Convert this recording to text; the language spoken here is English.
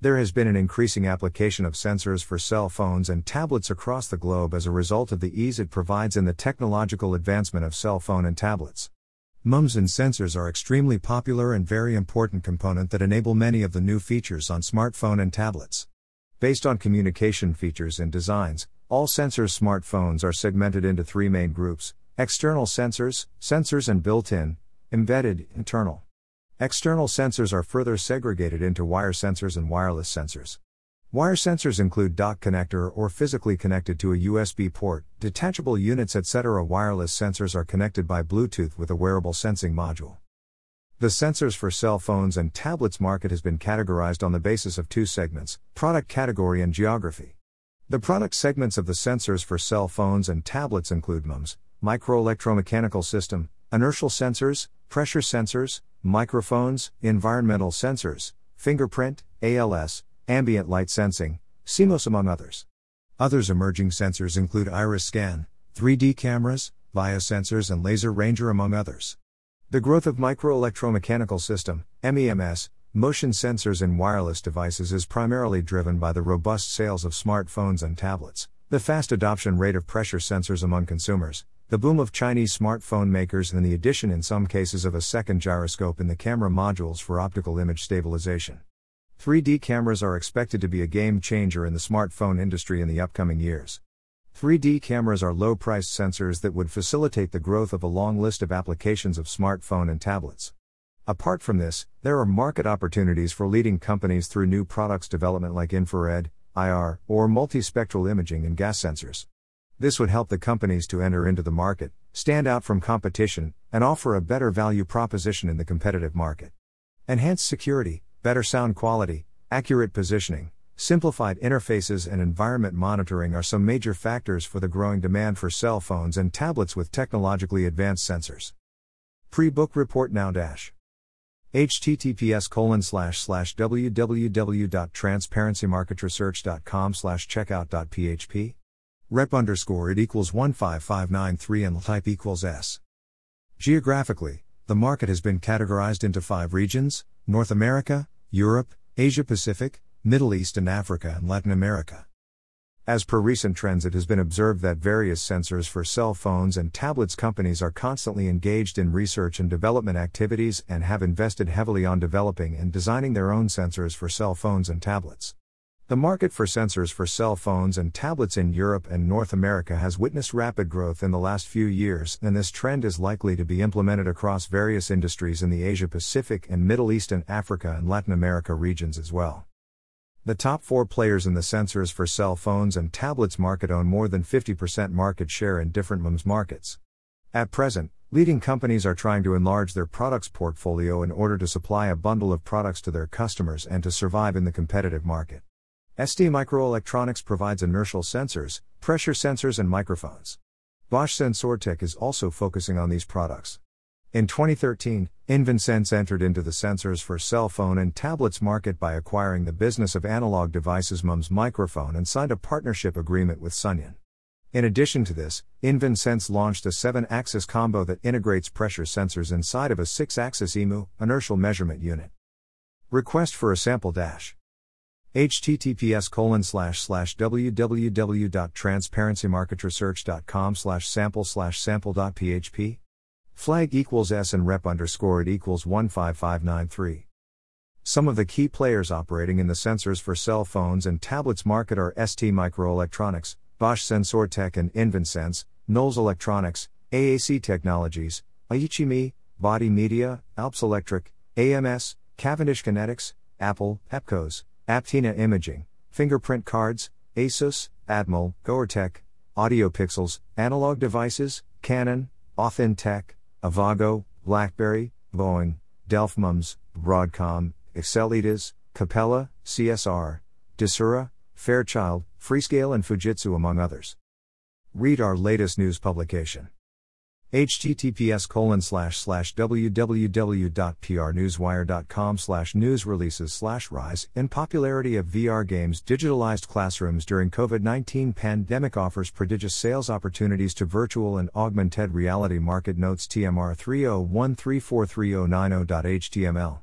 There has been an increasing application of sensors for cell phones and tablets across the globe as a result of the ease it provides in the technological advancement of cell phone and tablets. MEMS and sensors are extremely popular and very important component that enable many of the new features on smartphone and tablets. Based on communication features and designs, all sensors smartphones are segmented into three main groups: external sensors, sensors and built-in, embedded, internal. External sensors are further segregated into wire sensors and wireless sensors. Wire sensors include dock connector or physically connected to a USB port, detachable units, etc. Wireless sensors are connected by Bluetooth with a wearable sensing module. The sensors for cell phones and tablets market has been categorized on the basis of two segments product category and geography. The product segments of the sensors for cell phones and tablets include MEMS, microelectromechanical system, inertial sensors, pressure sensors, microphones, environmental sensors, fingerprint, ALS, ambient light sensing, CMOS, among others. Others emerging sensors include iris scan, 3D cameras, biosensors, and laser ranger, among others. The growth of microelectromechanical system, MEMS, motion sensors in wireless devices is primarily driven by the robust sales of smartphones and tablets, the fast adoption rate of pressure sensors among consumers, the boom of Chinese smartphone makers, and the addition in some cases of a second gyroscope in the camera modules for optical image stabilization. 3D cameras are expected to be a game changer in the smartphone industry in the upcoming years. 3D cameras are low priced sensors that would facilitate the growth of a long list of applications of smartphone and tablets. Apart from this, there are market opportunities for leading companies through new products development like infrared, IR, or multispectral imaging and gas sensors. This would help the companies to enter into the market, stand out from competition, and offer a better value proposition in the competitive market. Enhanced security, better sound quality, accurate positioning, simplified interfaces, and environment monitoring are some major factors for the growing demand for cell phones and tablets with technologically advanced sensors. Pre-book report now dash https colon slash slash www.transparencymarketresearch.com slash checkout.php rep underscore it equals 15593 and type equals s geographically the market has been categorized into five regions North America, Europe, Asia Pacific, Middle East and Africa and Latin America. As per recent trends, it has been observed that various sensors for cell phones and tablets companies are constantly engaged in research and development activities and have invested heavily on developing and designing their own sensors for cell phones and tablets. The market for sensors for cell phones and tablets in Europe and North America has witnessed rapid growth in the last few years, and this trend is likely to be implemented across various industries in the Asia Pacific and Middle East and Africa and Latin America regions as well. The top four players in the sensors for cell phones and tablets market own more than 50% market share in different markets. At present, leading companies are trying to enlarge their products portfolio in order to supply a bundle of products to their customers and to survive in the competitive market. ST Microelectronics provides inertial sensors, pressure sensors, and microphones. Bosch Sensortec is also focusing on these products. In 2013, InvenSense entered into the sensors for cell phone and tablets market by acquiring the business of analog devices MEMS microphone and signed a partnership agreement with Sunyan. In addition to this, InvenSense launched a 7 axis combo that integrates pressure sensors inside of a 6 axis IMU, inertial measurement unit. Request for a sample dash https colon slash slash www.transparencymarketresearch.com slash sample slash sample.php flag equals s and rep underscore it equals 15593 some of the key players operating in the sensors for cell phones and tablets market are ST Microelectronics, Bosch Sensortec and InvenSense, Knowles Electronics, AAC Technologies, Aichimi, Body Media, Alps Electric, AMS, Cavendish Kinetics, Apple, Epcos, Aptina Imaging, Fingerprint Cards, Asus, Atmel, Goertek, Audio Pixels, Analog Devices, Canon, AuthenTec, Avago, BlackBerry, Boeing, DelfMEMS, Broadcom, Excelitas, Capella, CSR, Desura, Fairchild, Freescale and Fujitsu among others. Read our latest news publication https colon slash slash www.prnewswire.com slash news releases slash rise in popularity of VR games digitalized classrooms during COVID-19 pandemic offers prodigious sales opportunities to virtual and augmented reality market notes TMR 301343090.html